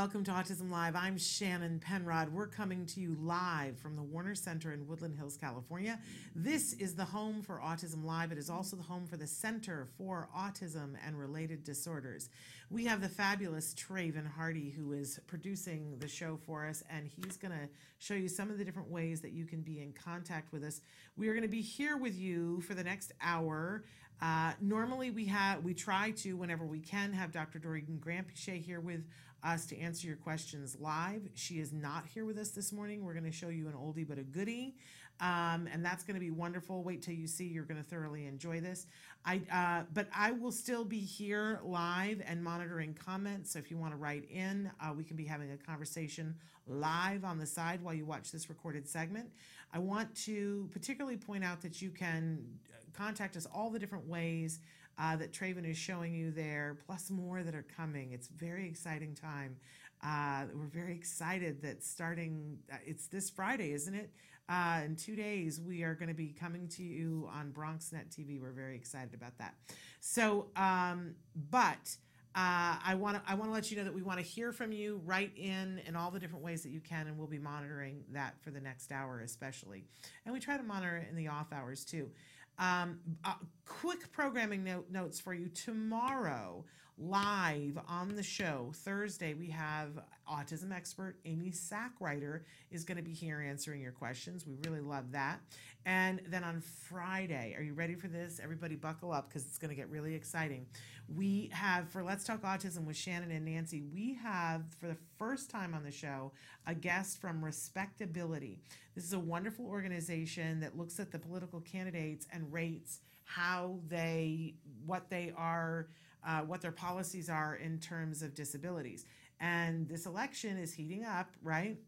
Welcome to Autism Live. I'm Shannon Penrod. We're coming to you live from the Warner Center in Woodland Hills, California. This is the home for Autism Live. It is also the home for the Center for Autism and Related Disorders. We have the fabulous Traven Hardy who is producing the show for us, and he's going to show you some of the different ways that you can be in contact with us. We are going to be here with you for the next hour. Uh, normally, we have we try to whenever we can have Dr. Doreen Granpeesheh here with us to answer your questions live. She is not here with us this morning. We're going to show you an oldie but a goodie, um, and that's going to be wonderful. Wait till you see; you're going to thoroughly enjoy this. I uh, but I will still be here live and monitoring comments. So if you want to write in, uh, we can be having a conversation live on the side while you watch this recorded segment. I want to particularly point out that you can contact us all the different ways uh, that Traven is showing you there, plus more that are coming. It's very exciting time. Uh, we're very excited that starting, uh, it's this Friday, isn't it? Uh, in two days, we are going to be coming to you on BronxNet TV. We're very excited about that. So, um, but uh, I want to I want to let you know that we want to hear from you. Write in in all the different ways that you can, and we'll be monitoring that for the next hour, especially. And we try to monitor it in the off hours too. Um, uh, quick programming note, notes for you. Tomorrow live on the show thursday we have autism expert amy sackwriter is going to be here answering your questions. We really love that. And then on friday are you ready for this? Everybody buckle up because it's going to get really exciting. We have for let's talk autism with shannon and nancy we have for the first time on the show a guest from respectability. This is a wonderful organization that looks at the political candidates and rates how they what they are uh, what their policies are in terms of disabilities. And this election is heating up, right?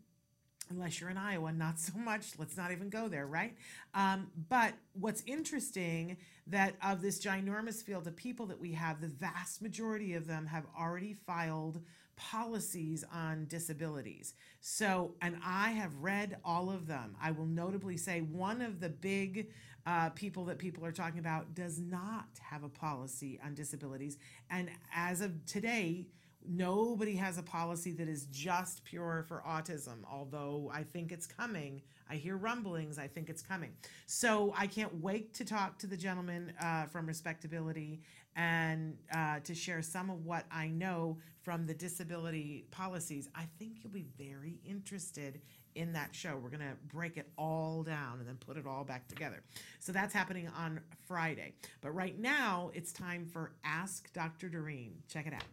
Unless you're in Iowa, not so much. Let's not even go there, right? Um, but what's interesting that of this ginormous field of people that we have, the vast majority of them have already filed policies on disabilities. So, and I have read all of them. I will notably say one of the big uh, people that people are talking about does not have a policy on disabilities. And as of today, nobody has a policy that is just pure for autism, although I think it's coming. I hear rumblings, I think it's coming. So I can't wait to talk to the gentleman uh, from Respectability and uh, to share some of what I know from the disability policies. I think you'll be very interested in that show. We're going to break it all down and then put it all back together. So that's happening on Friday. But right now, it's time for Ask Dr. Doreen. Check it out.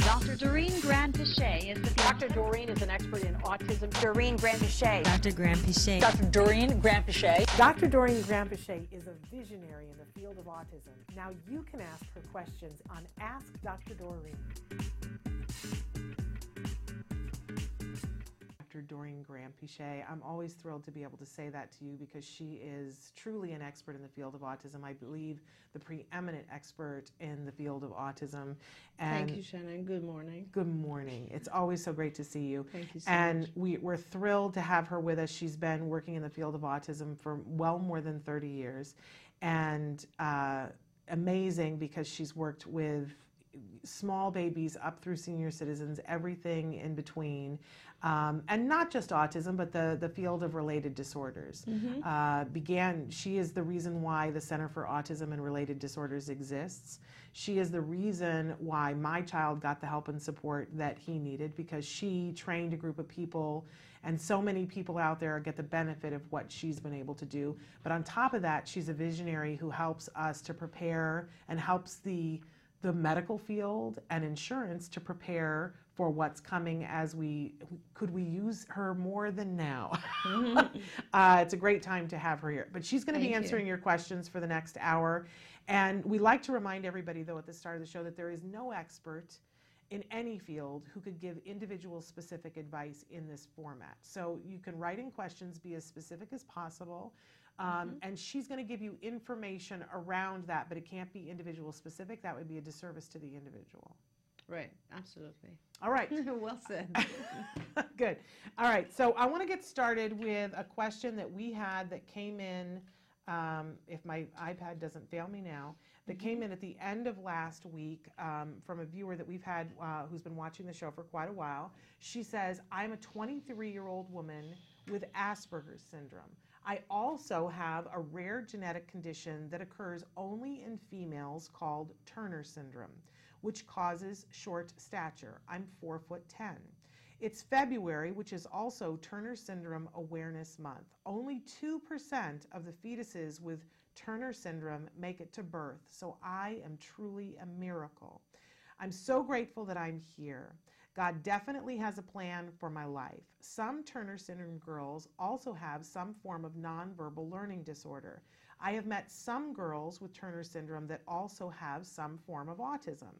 Dr. Doreen Granpeesheh is the Dr. Doreen is an expert in autism. Doreen Granpeesheh. Dr. Granpeesheh. Dr. Doreen Granpeesheh. Dr. Doreen Granpeesheh is a visionary in the field of autism. Now you can ask her questions on Ask Dr. Doreen. Dr. Doreen Granpeesheh. I'm always thrilled to be able to say that to you because she is truly an expert in the field of autism. I believe the preeminent expert in the field of autism. And Thank you, Shannon. Good morning. Good morning. It's always so great to see you. Thank you so and much. we, we're thrilled to have her with us. She's been working in the field of autism for well more than 30 years. And uh, amazing because she's worked with small babies up through senior citizens, everything in between, um, and not just autism, but the, the field of related disorders. Uh, began, she is the reason why the Center for Autism and Related Disorders exists. She is the reason why my child got the help and support that he needed because she trained a group of people, and so many people out there get the benefit of what she's been able to do. But on top of that, she's a visionary who helps us to prepare and helps the the medical field and insurance to prepare for what's coming as we could we use her more than now? Uh, it's a great time to have her here. But she's going to be Thank you. answering your questions for the next hour. And we like to remind everybody though at the start of the show that there is no expert in any field who could give individual specific advice in this format. So you can write in questions be as specific as possible um, and she's going to give you information around that, but it can't be individual specific. That would be a disservice to the individual. Right, absolutely. All right. well said. Good. All right. So I want to get started with a question that we had that came in, um, if my iPad doesn't fail me now, that came in at the end of last week um, from a viewer that we've had uh, who's been watching the show for quite a while. She says, I'm a 23 year old woman with Asperger's syndrome. I also have a rare genetic condition that occurs only in females called Turner syndrome, which causes short stature. I'm 4 foot 10. It's February, which is also Turner Syndrome Awareness Month. Only 2% of the fetuses with Turner syndrome make it to birth, so I am truly a miracle. I'm so grateful that I'm here. God definitely has a plan for my life. Some Turner syndrome girls also have some form of nonverbal learning disorder. I have met some girls with Turner syndrome that also have some form of autism.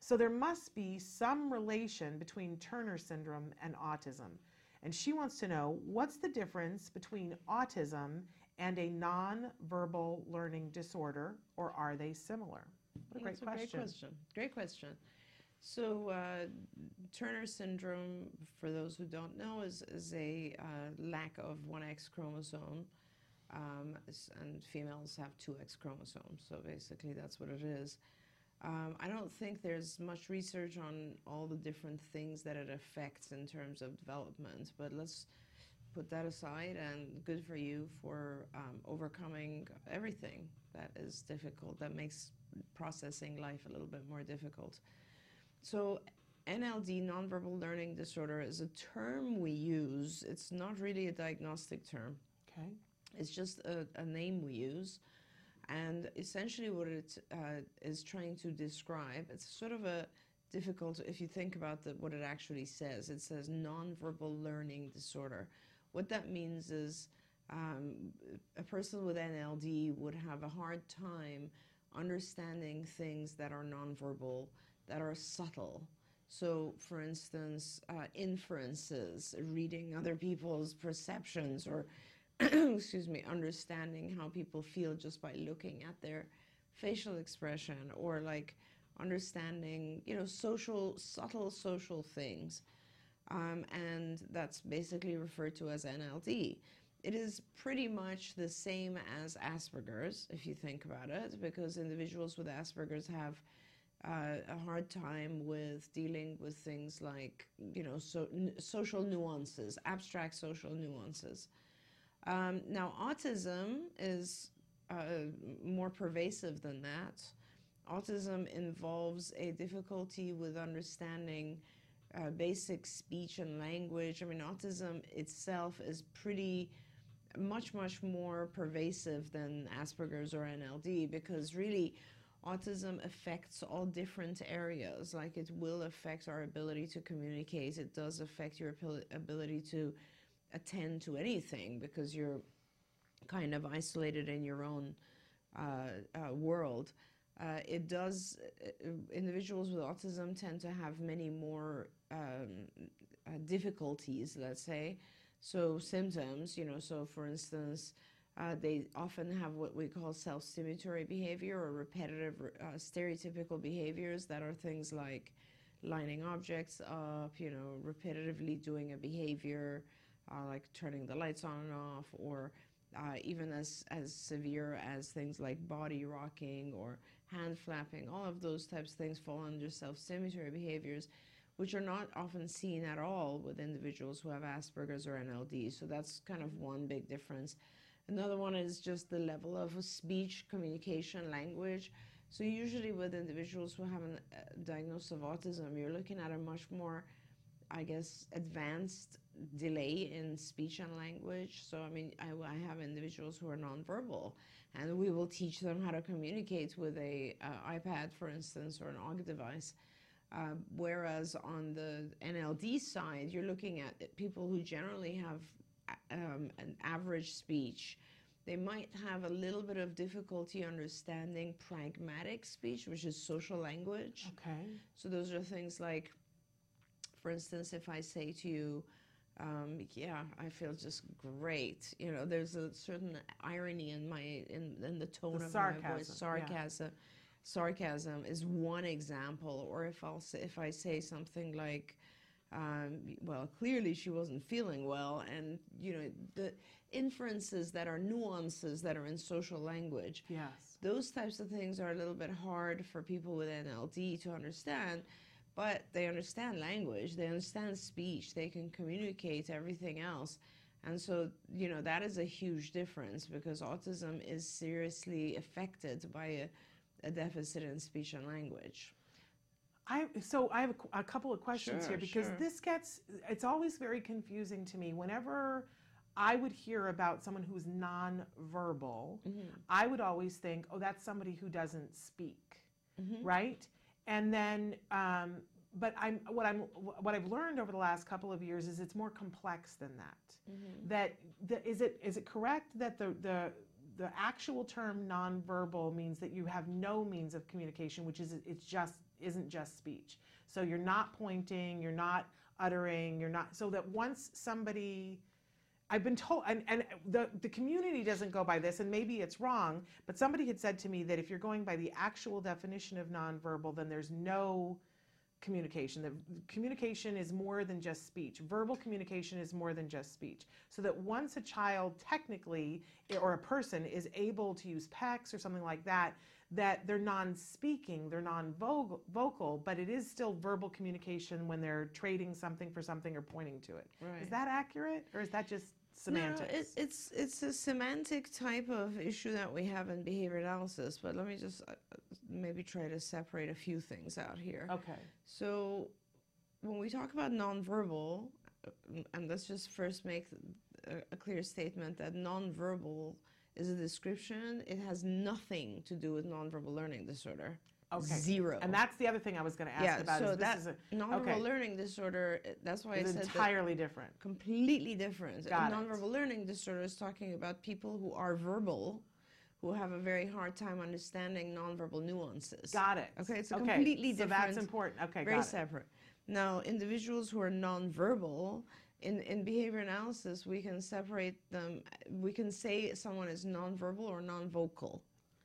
So there must be some relation between Turner syndrome and autism. And she wants to know what's the difference between autism and a nonverbal learning disorder, or are they similar? What a great a question. great question. Great question. So, uh, Turner syndrome, for those who don't know, is, is a uh, lack of one X chromosome. Um, and females have two X chromosomes. So, basically, that's what it is. Um, I don't think there's much research on all the different things that it affects in terms of development, but let's put that aside and good for you for um, overcoming everything that is difficult, that makes processing life a little bit more difficult. So, NLD, nonverbal learning disorder, is a term we use. It's not really a diagnostic term. Okay. It's just a, a name we use. And essentially, what it uh, is trying to describe, it's sort of a difficult, if you think about the, what it actually says, it says nonverbal learning disorder. What that means is um, a person with NLD would have a hard time understanding things that are nonverbal, that are subtle. So, for instance, uh, inferences, reading other people's perceptions, or excuse me, understanding how people feel just by looking at their facial expression, or like understanding, you know, social, subtle social things. Um, and that's basically referred to as NLD. It is pretty much the same as Asperger's, if you think about it, because individuals with Asperger's have uh, a hard time with dealing with things like, you know, so, social nuances, abstract social nuances. Um, now, autism is uh, more pervasive than that. Autism involves a difficulty with understanding uh, basic speech and language. I mean, autism itself is pretty much, much more pervasive than Asperger's or NLD because really autism affects all different areas. Like it will affect our ability to communicate, it does affect your ability to attend to anything because you're kind of isolated in your own uh, uh, world. Uh, it does, uh, individuals with autism tend to have many more um, uh, difficulties, let's say. So, symptoms, you know, so for instance, uh, they often have what we call self stimulatory behavior or repetitive, uh, stereotypical behaviors that are things like lining objects up, you know, repetitively doing a behavior, uh, like turning the lights on and off, or uh, even as, as severe as things like body rocking or hand flapping, all of those types of things fall under self-stimulatory behaviors, which are not often seen at all with individuals who have Asperger's or NLD. So that's kind of one big difference. Another one is just the level of speech, communication, language. So usually with individuals who have a diagnosis of autism, you're looking at a much more, I guess, advanced delay in speech and language. So I mean, I, I have individuals who are nonverbal, and we will teach them how to communicate with a uh, iPad, for instance, or an OGG device. Uh, whereas on the NLD side, you're looking at people who generally have um, an average speech. They might have a little bit of difficulty understanding pragmatic speech, which is social language. Okay. So those are things like, for instance, if I say to you, um, yeah, I feel just great. You know, there's a certain irony in my in, in the tone The of my voice. sarcasm, yeah. Sarcasm, sarcasm is one example. Or if I'll say, if I say something like, um, well, clearly she wasn't feeling well, and you know the inferences that are nuances that are in social language Yes. those types of things are a little bit hard for people with NLD to understand, but they understand language, they understand speech, they can communicate everything else. And so, you know, that is a huge difference because autism is seriously affected by a, a deficit in speech and language. I so I have a, a couple of questions Sure, here because sure. this gets it's always very confusing to me. Whenever I would hear about someone who's nonverbal mm-hmm. I would always think oh that's somebody who doesn't speak mm-hmm. right? And then um, but I'm what I'm what I've learned over the last couple of years is it's more complex than that. Mm-hmm. That the, is it is it correct that the the the actual term nonverbal means that you have no means of communication, which is it's just isn't just speech. So you're not pointing, you're not uttering, you're not so that once somebody I've been told, and, and the, the community doesn't go by this, and maybe it's wrong, but somebody had said to me that if you're going by the actual definition of nonverbal, then there's no communication. That communication is more than just speech. Verbal communication is more than just speech. So that once a child technically or a person is able to use PECS or something like that, that they're non-speaking, they're non-vocal, but it is still verbal communication when they're trading something for something or pointing to it. Is Right. that accurate, or is that just semantics? No, it, it's it's a semantic type of issue that we have in behavior analysis. But let me just uh, uh, maybe try to separate a few things out here. okay. So, when we talk about nonverbal, uh, and let's just first make a, a clear statement that nonverbal is a description. It has nothing to do with nonverbal learning disorder. Okay. Zero. And that's the other thing I was going to ask yeah. about. so is this that is a, nonverbal okay. learning disorder. uh, That's why I is said entirely different. completely different. Got it. nonverbal learning disorder is talking about people who are verbal, who have a very hard time understanding nonverbal nuances. Got it. Okay, it's a okay. completely so that's important. Okay, very got it. separate. Now, individuals who are nonverbal, in, in behavior analysis, we can separate them. We can say someone is nonverbal or nonvocal.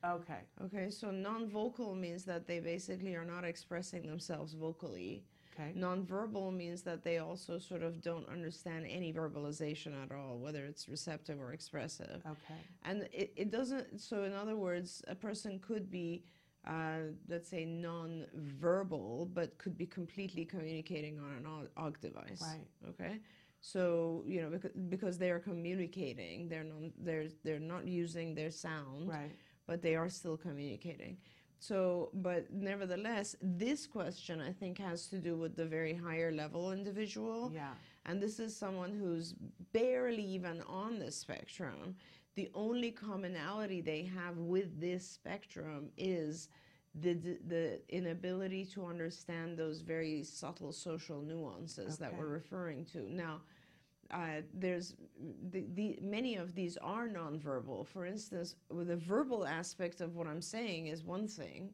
Okay. Okay, so non-vocal means that they basically are not expressing themselves vocally. Okay. Nonverbal means that they also sort of don't understand any verbalization at all, whether it's receptive or expressive. Okay. And it, it doesn't, so in other words, a person could be, uh, let's say, non-verbal, but could be completely communicating on an OGG device. Right. Okay. So you know because, because they are communicating, they're non, they're they're not using their sound Right. but they are still communicating. So, but nevertheless, this question I think has to do with the very higher level individual. Yeah. And this is someone who's barely even on the spectrum. The only commonality they have with this spectrum is the, the, inability to understand those very subtle social nuances that we're referring to. Now, uh, there's the, the many of these are nonverbal. For instance, with the verbal aspect of what I'm saying is one thing,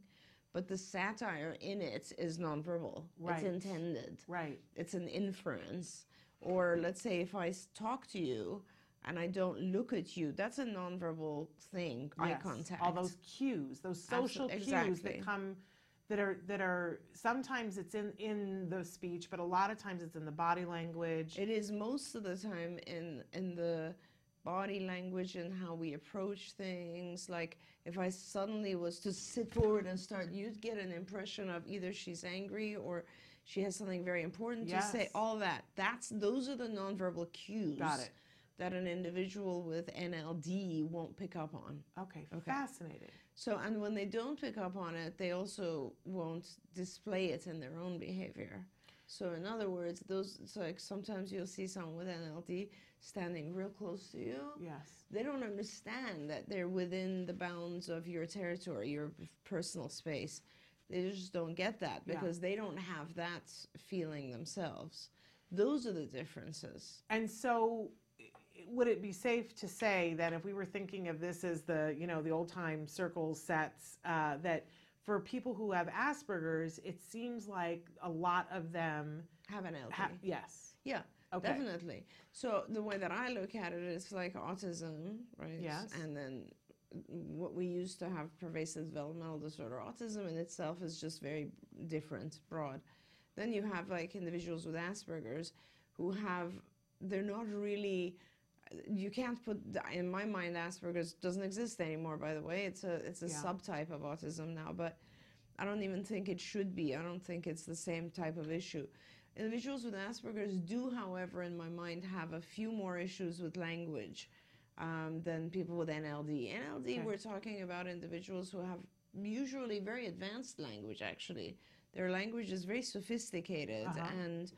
but the satire in it is nonverbal. Right. It's intended. Right. It's an inference. Or let's say if I talk to you and I don't look at you, that's a nonverbal thing. Eye contact. All those cues, those social cues exactly. that come that are that are sometimes it's in in the speech, but a lot of times it's in the body language. It is most of the time in in the body language and how we approach things. Like if I suddenly was to sit forward and start, you'd get an impression of either she's angry or she has something very important to say. All that. That's those are the nonverbal cues Got it. That an individual with NLD won't pick up on. Okay, fascinating. So, and when they don't pick up on it, they also won't display it in their own behavior. So, in other words, those it's like sometimes you'll see someone with NLD standing real close to you. Yes. They don't understand that they're within the bounds of your territory, your personal space. They just don't get that Yeah. because they don't have that feeling themselves. Those are the differences. And so, would it be safe to say that if we were thinking of this as the, you know, the old time circle sets, uh, that for people who have Asperger's, it seems like a lot of them Have an LD. have, yes. Yeah, Okay. definitely. So the way that I look at it is like autism, right? Yes. And then what we used to have pervasive developmental disorder, autism in itself is just very different, broad. Then you have like individuals with Asperger's who have, they're not really. You can't put in my mind Asperger's doesn't exist anymore. By the way, it's a it's a Yeah. subtype of autism now, but I don't even think it should be. I don't think it's the same type of issue. Individuals with Asperger's do, however, in my mind, have a few more issues with language um, than people with NLD. NLD, Okay. we're talking about individuals who have usually very advanced language, actually. Their language is very sophisticated Uh-huh. and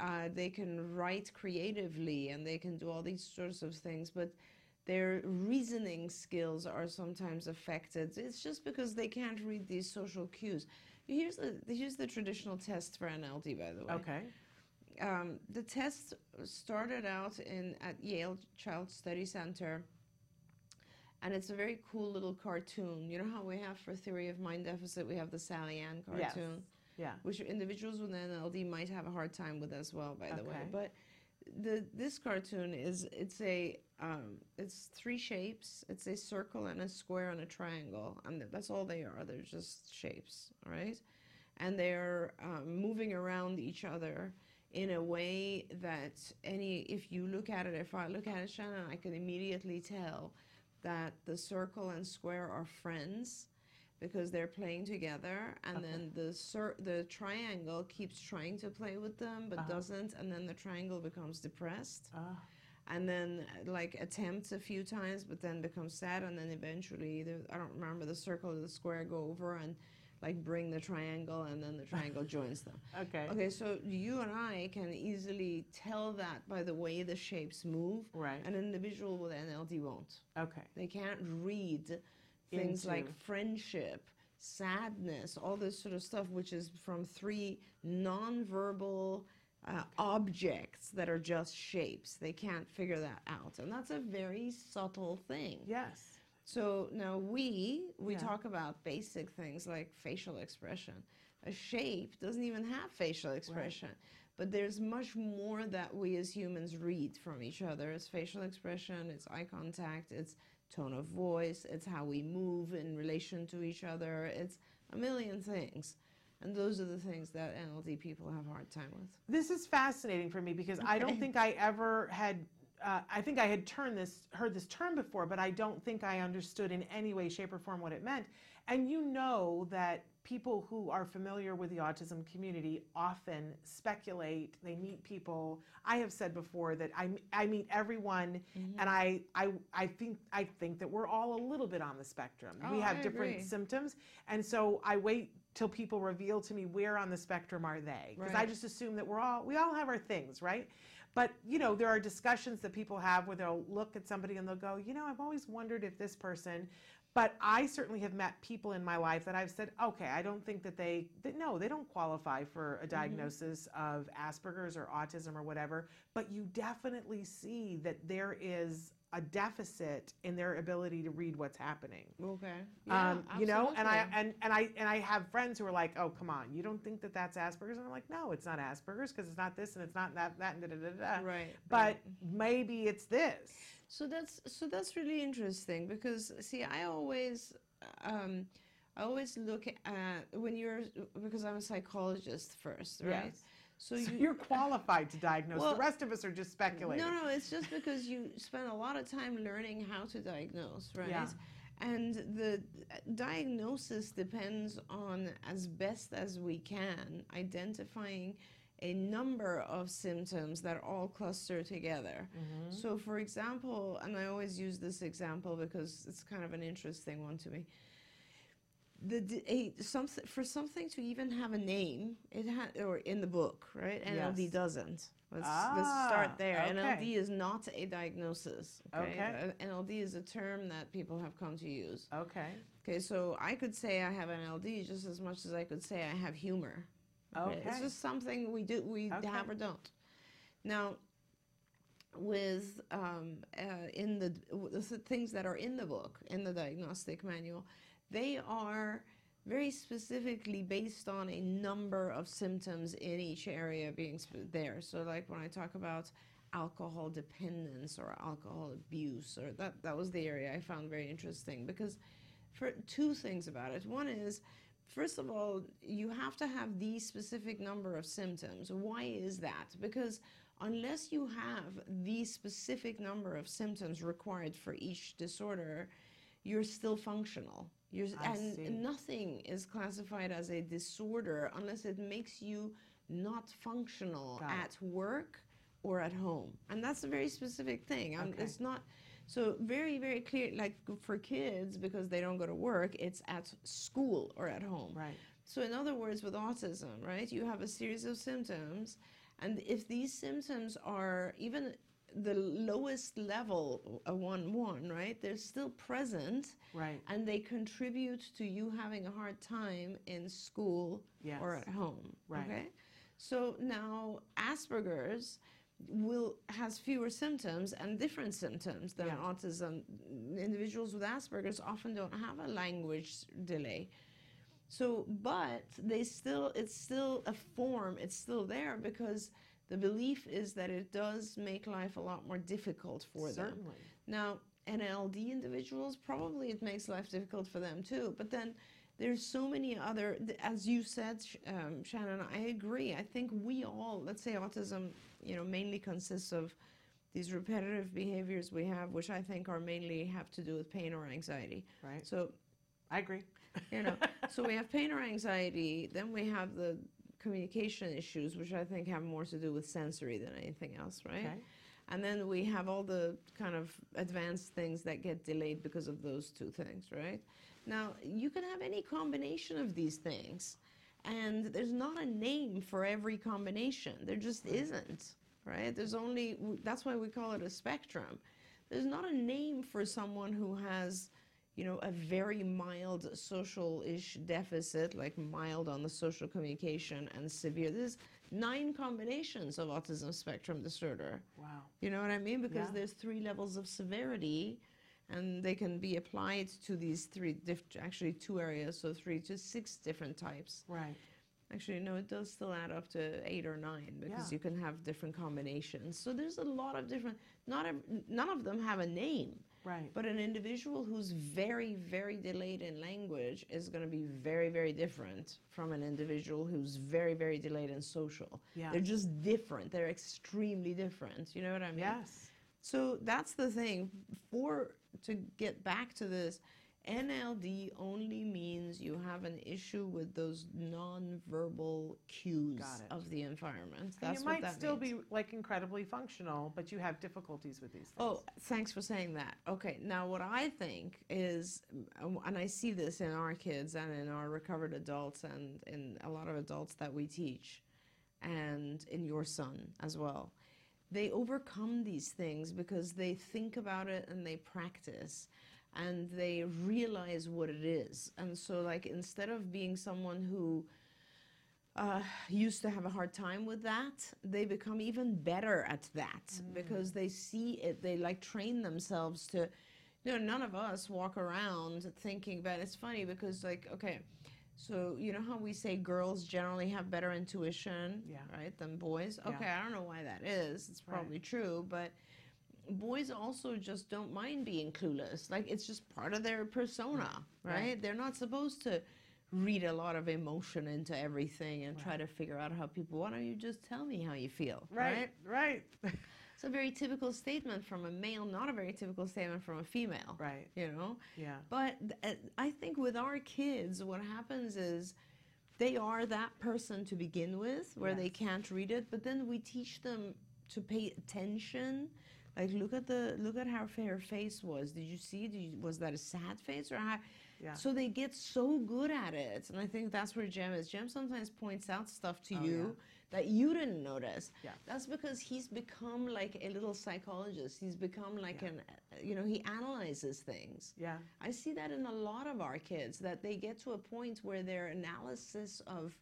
uh, they can write creatively and they can do all these sorts of things, but their reasoning skills are sometimes affected. It's just because they can't read these social cues. Here's the, here's the traditional test for NLD, by the way Okay. um, the test started out in at Yale Child Study Center, and it's a very cool little cartoon. You know how we have for theory of mind deficit, we have the Sally Ann Yes. Yeah. which individuals with NLD might have a hard time with as well, by the way. But the this cartoon is it's a um, it's three shapes. It's a circle and a square and a triangle, and that's all they are. They're just shapes, all right? And they're um, moving around each other in a way that any if you look at it, if I look at it, Shannon, I can immediately tell that the circle and square are friends because they're playing together and then the cir- the triangle keeps trying to play with them but doesn't and then the triangle becomes depressed Ah. and then uh, like attempts a few times but then becomes sad and then eventually the, i don't remember the circle or the square go over and like bring the triangle and then the triangle joins them Okay. okay so you and i can easily tell that by the way the shapes move Right. an individual with nld won't Okay. they can't read things like friendship, sadness, all this sort of stuff, which is from three nonverbal uh, objects that are just shapes. They can't figure that out. And that's a very subtle thing. Yes. So now we we Yeah. talk about basic things like facial expression. A shape doesn't even have facial expression. But there's much more that we as humans read from each other. It's facial expression, it's eye contact, it's tone of voice, it's how we move in relation to each other. It's a million things. And those are the things that NLD people have a hard time with. This is fascinating for me because I don't think I ever had. Uh, I think I had turned this, heard this term before, but I don't think I understood in any way, shape, or form what it meant. And you know that people who are familiar with the autism community often speculate. They meet people. I have said before that I, I meet everyone, Mm-hmm. and I, I, I think I think that we're all a little bit on the spectrum. we Oh, have I different agree. symptoms, and so I wait till people reveal to me where on the spectrum are they because I just assume that we're all we all have our things, right? But you know, there are discussions that people have where they'll look at somebody and they'll go, you know, I've always wondered if this person. But I certainly have met people in my life that I've said, okay, I don't think that they, that, no, they don't qualify for a mm-hmm. diagnosis of Asperger's or autism or whatever. But you definitely see that there is a deficit in their ability to read what's happening Okay. Yeah, um, you know and i and, and i and i have friends who are like oh come on you don't think that that's asperger's and i'm like no it's not asperger's because it's not this and it's not that that and da, da, da, da. Right, but right. maybe it's this So that's so that's really interesting because see, I always, um, I always look at when you're because I'm a psychologist first, right? Yes. So, So you, you're qualified to diagnose. Well, the rest of us are just speculating. No, no, it's just because you spend a lot of time learning how to diagnose, right? Yeah. And the diagnosis depends on, as best as we can, identifying a number of symptoms that all cluster together. Mm-hmm. So, for example, and I always use this example because it's kind of an interesting one to me. The, a, something, for something to even have a name, it had or in the book, right? NLD Yes. doesn't. Let's, let's Ah, start there. okay. NLD is not a diagnosis. Okay. Okay. Uh, NLD is a term that people have come to use. Okay. Okay, so I could say I have NLD just as much as I could say I have humor. Okay. It's just something we do, we Okay. have or don't. Now, with um, uh, in the, the things that are in the book in the diagnostic manual, they are very specifically based on a number of symptoms in each area being there. So, like when I talk about alcohol dependence or alcohol abuse, or that that was the area I found very interesting because for two things about it. One is First of all, you have to have the specific number of symptoms. Why is that? Because unless you have the specific number of symptoms required for each disorder, you're still functional. You're, I and see. nothing is classified as a disorder unless it makes you not functional Got it. at work or at home. And that's a very specific thing. Um, Okay. It's not so very, very clear. Like for kids, because they don't go to work, it's at school or at home. Right. So, in other words, with autism, right, you have a series of symptoms, and if these symptoms are even the lowest level, a 1 1, right, they're still present Right. and they contribute to you having a hard time in school or at home. Right. Okay? So now Asperger's will has fewer symptoms and different symptoms than Yeah. autism. Individuals with Asperger's often don't have a language delay. So, but they still, it's still a form, it's still there because the belief is that it does make life a lot more difficult for them. Certainly. Now, NLD individuals, probably it makes life difficult for them too. But then there's so many other, as you said, um, Shannon, I agree. I think we all, let's say autism, you know, mainly consists of these repetitive behaviors we have, which I think are mainly have to do with pain or anxiety. Right. So, I agree. you know, so we have pain or anxiety, then we have the communication issues, which I think have more to do with sensory than anything else, right? Okay. And then we have all the kind of advanced things that get delayed because of those two things, right? Now, you can have any combination of these things, and there's not a name for every combination. There just isn't, right? There's only, that's why we call it a spectrum. There's not a name for someone who has, you know, a very mild social ish deficit, like mild on the social communication and severe. There's nine combinations of autism spectrum disorder. Wow. You know what I mean? Because Yeah. there's three levels of severity, and they can be applied to these three, diff- actually two areas, so three to six different types. Right. Actually, no, it does still add up to eight or nine because Yeah. you can have different combinations. So there's a lot of different. Not ev- none of them have a name. Right. But an individual who's very, very delayed in language is going to be very, very different from an individual who's very, very delayed in social. Yeah. They're just different. They're extremely different. You know what I mean? Yes. So that's the thing. For to get back to this, NLD only means you have an issue with those non-verbal cues of the environment. That's And you might that still means. be like incredibly functional, but you have difficulties with these things. Oh, thanks for saying that. Okay, now what I think is, um, and I see this in our kids and in our recovered adults and in a lot of adults that we teach, and in your son as well. They overcome these things because they think about it and they practice and they realize what it is. And so, like, instead of being someone who uh, used to have a hard time with that, they become even better at that because they see it. They like train themselves to, you know, none of us walk around thinking about It's funny because, like, okay, so you know how we say girls generally have better intuition, Yeah. right, than boys? Yeah. Okay, I don't know why that is. It's Right. probably true, but boys also just don't mind being clueless. Like it's just part of their persona, right? They're not supposed to read a lot of emotion into everything and try to figure out how people. Why don't you just tell me how you feel? Right, right, It's a very typical statement from a male, not a very typical statement from a female. right. You know. Yeah. But th- uh, I think with our kids, what happens is they are that person to begin with, where they can't read it. But then we teach them to pay attention. Like look at the look at how her face was. Did you see? Did you, was that a sad face or how? Yeah. So they get so good at it, and I think that's where Jem is. Jem sometimes points out stuff to you that you didn't notice. Yeah. That's because he's become like a little psychologist. He's become like an, uh, you know, he analyzes things. Yeah. I see that in a lot of our kids that they get to a point where their analysis of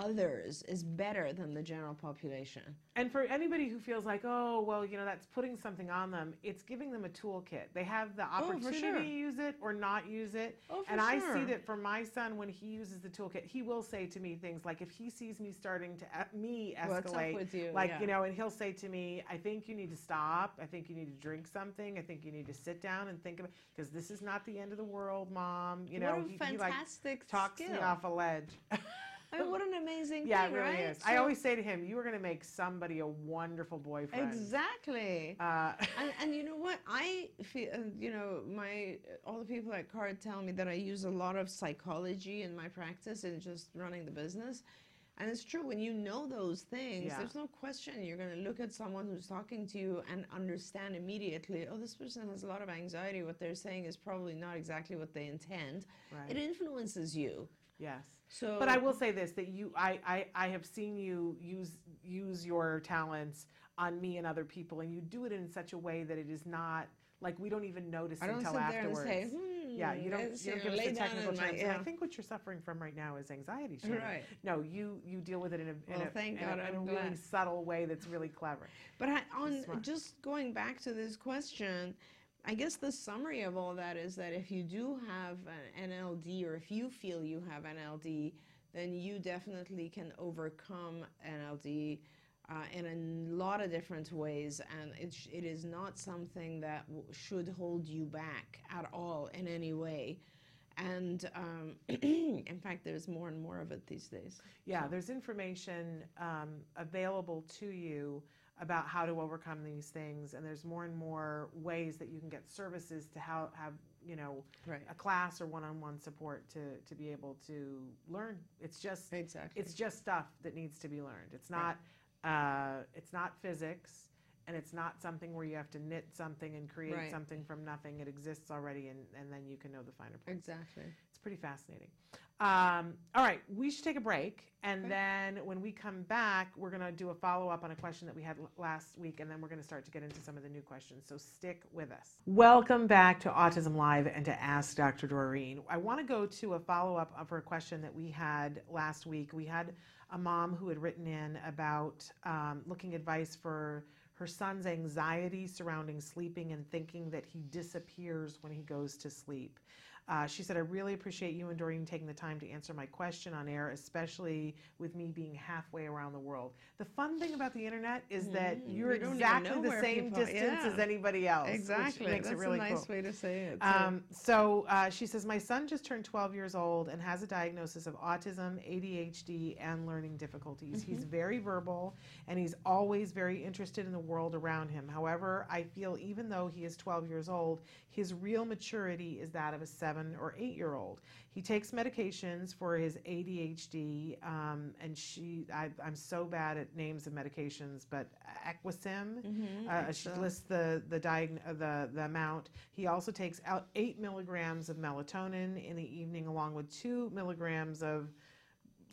others is better than the general population. And for anybody who feels like, oh, well, you know, that's putting something on them, it's giving them a toolkit. They have the oh, for opportunity sure. to use it or not use it. Oh, for and I see that for my son, when he uses the toolkit, he will say to me things like, if he sees me starting to me escalate, with you? like Yeah. you know, and he'll say to me, I think you need to stop. I think you need to drink something. I think you need to sit down and think about because this is not the end of the world, mom. You know, he, he like fantastic talks me off a ledge. I mean, what an amazing yeah, thing, it really right? is. I always say to him, you are going to make somebody a wonderful boyfriend. exactly. Uh, and, and you know what I feel uh, you know my all the people at CARD tell me that I use a lot of psychology in my practice and just running the business and it's true when you know those things Yeah. there's no question you're going to look at someone who's talking to you and understand immediately oh this person has a lot of anxiety what they're saying is probably not exactly what they intend Right. it influences you yes. So But I will say this: that you, I, I, I have seen you use use your talents on me and other people, and you do it in such a way that it is not like we don't even notice I don't until sit there and afterwards. say, hmm, yeah, you don't, you don't know, give us the technical terms. yeah. I think what you're suffering from right now is anxiety. Shannon. Right. No, you you deal with it in a, in Well, a, thank in God, a, in a really subtle way that's really clever. But I, on just going back to this question, I guess the summary of all that is that if you do have an NLD or if you feel you have NLD, then you definitely can overcome NLD uh, in a lot of different ways, and it, sh- it is not something that w- should hold you back at all in any way. And um, in fact, there's more and more of it these days. Yeah, there's information um, available to you about how to overcome these things, and there's more and more ways that you can get services to how have you know Right. a class or one-on-one support to to be able to learn. It's just Exactly. it's just stuff that needs to be learned. It's not uh, it's not physics. And it's not something where you have to knit something and create Right. something from nothing. It exists already, and, and then you can know the finer points. Exactly. It's pretty fascinating. Um, all right, we should take a break. And then when we come back, we're going to do a follow up on a question that we had l- last week. And then we're going to start to get into some of the new questions. So stick with us. Welcome back to Autism Live and to Ask Dr. Doreen. I want to go to a follow up for a question that we had last week. We had a mom who had written in about um, looking advice for her son's anxiety surrounding sleeping and thinking that he disappears when he goes to sleep. Uh, she said, I really appreciate you and Doreen taking the time to answer my question on air, especially with me being halfway around the world. The fun thing about the internet is that Mhm. you're You exactly the same people- distance yeah. as anybody else. Exactly. That's really a nice cool. way to say it. Um, so uh, she says, My son just turned 12 years old and has a diagnosis of autism, ADHD, and learning difficulties. He's very verbal and he's always very interested in the world around him. However, I feel even though he is 12 years old, his real maturity is that of a seven or eight year old. He takes medications for his ADHD, um, and she, I, I'm so bad at names of medications, but Equasym, Mhm, uh, she lists the the, diag- the the amount. He also takes out eight milligrams of melatonin in the evening, along with two milligrams of.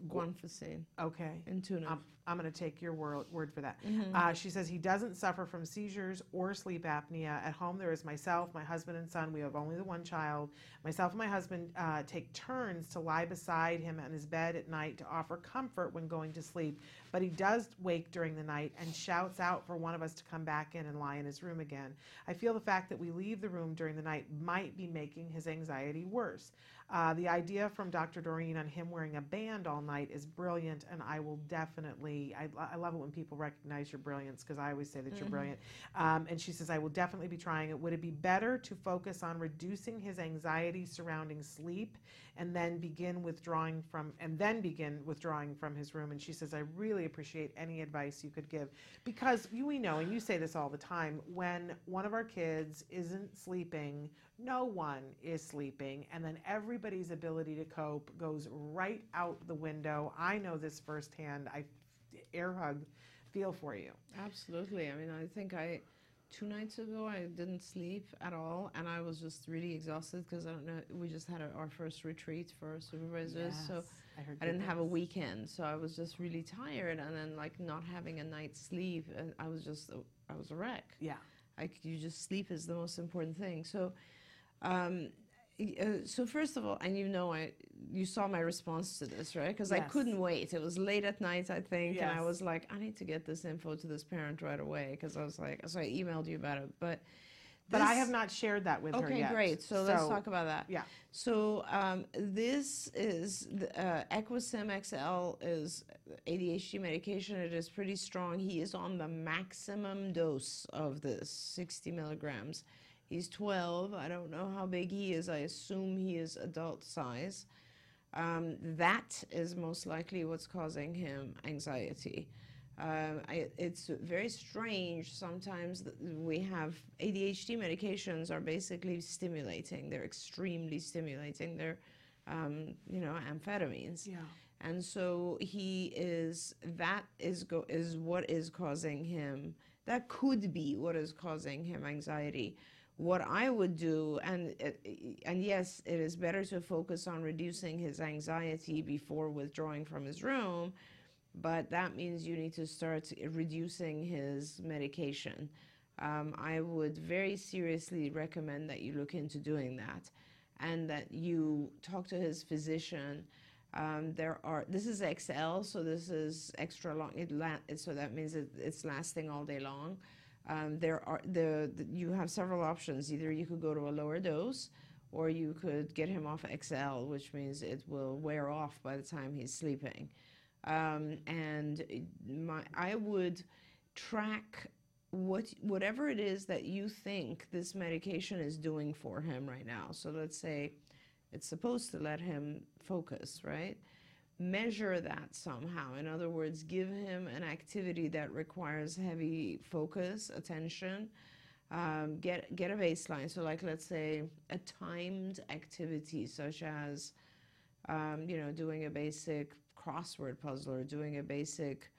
guanfacine Okay, and tuna. I'm, I'm going to take your word, word for that. Mm-hmm. Uh, she says he doesn't suffer from seizures or sleep apnea. At home, there is myself, my husband, and son. We have only the one child. Myself and my husband uh, take turns to lie beside him on his bed at night to offer comfort when going to sleep. But he does wake during the night and shouts out for one of us to come back in and lie in his room again. I feel the fact that we leave the room during the night might be making his anxiety worse. Uh, the idea from Dr. Doreen on him wearing a band all night is brilliant, and I will definitely I, I love it when people recognize your brilliance because I always say that you're brilliant. Um, and she says, I will definitely be trying it. Would it be better to focus on reducing his anxiety surrounding sleep and then begin withdrawing from, and then begin withdrawing from his room? And she says, I really appreciate any advice you could give because you, we know, and you say this all the time, when one of our kids isn't sleeping, no one is sleeping, and then everybody's ability to cope goes right out the window. I know this firsthand. I air hug, feel for you. Absolutely. I mean, I think I two nights ago I didn't sleep at all, and I was just really exhausted because I don't know. We just had our first retreat for supervisors, so I, I didn't have a weekend, so I was just really tired, and then like not having a night's sleep, uh, I was just I was a wreck. Yeah. Like you just sleep is the most important thing. So, um, uh, so first of all, and you know, I you saw my response to this, right? Because I couldn't wait. It was late at night, I think, and I was like, I need to get this info to this parent right away because I was like, so I emailed you about it, but. But I have not shared that with her yet. Okay, great. So, let's talk about that. Yeah. So um, this is the, uh, Equasym XL is ADHD medication. It is pretty strong. He is on the maximum dose of this, 60 milligrams. He's 12. I don't know how big he is. I assume he is adult size. Um, that is most likely what's causing him anxiety. Um, I, it's very strange. Sometimes we have ADHD medications are basically stimulating. They're extremely stimulating. They're, um, you know, amphetamines. Yeah. And so he is. That is go is what is causing him. That could be what is causing him anxiety. What I would do, and and yes, it is better to focus on reducing his anxiety before withdrawing from his room but that means you need to start reducing his medication. Um, I would very seriously recommend that you look into doing that and that you talk to his physician. Um, there are this is XL, so this is extra long. It la- so that means it, it's lasting all day long. Um, there are the, the you have several options. Either you could go to a lower dose, or you could get him off XL, which means it will wear off by the time he's sleeping um, and my, I would track what whatever it is that you think this medication is doing for him right now. So let's say it's supposed to let him focus, right? Measure that somehow. In other words, give him an activity that requires heavy focus, attention. Um, get get a baseline. So, like, let's say a timed activity, such as um, you know, doing a basic crossword puzzle or doing a basic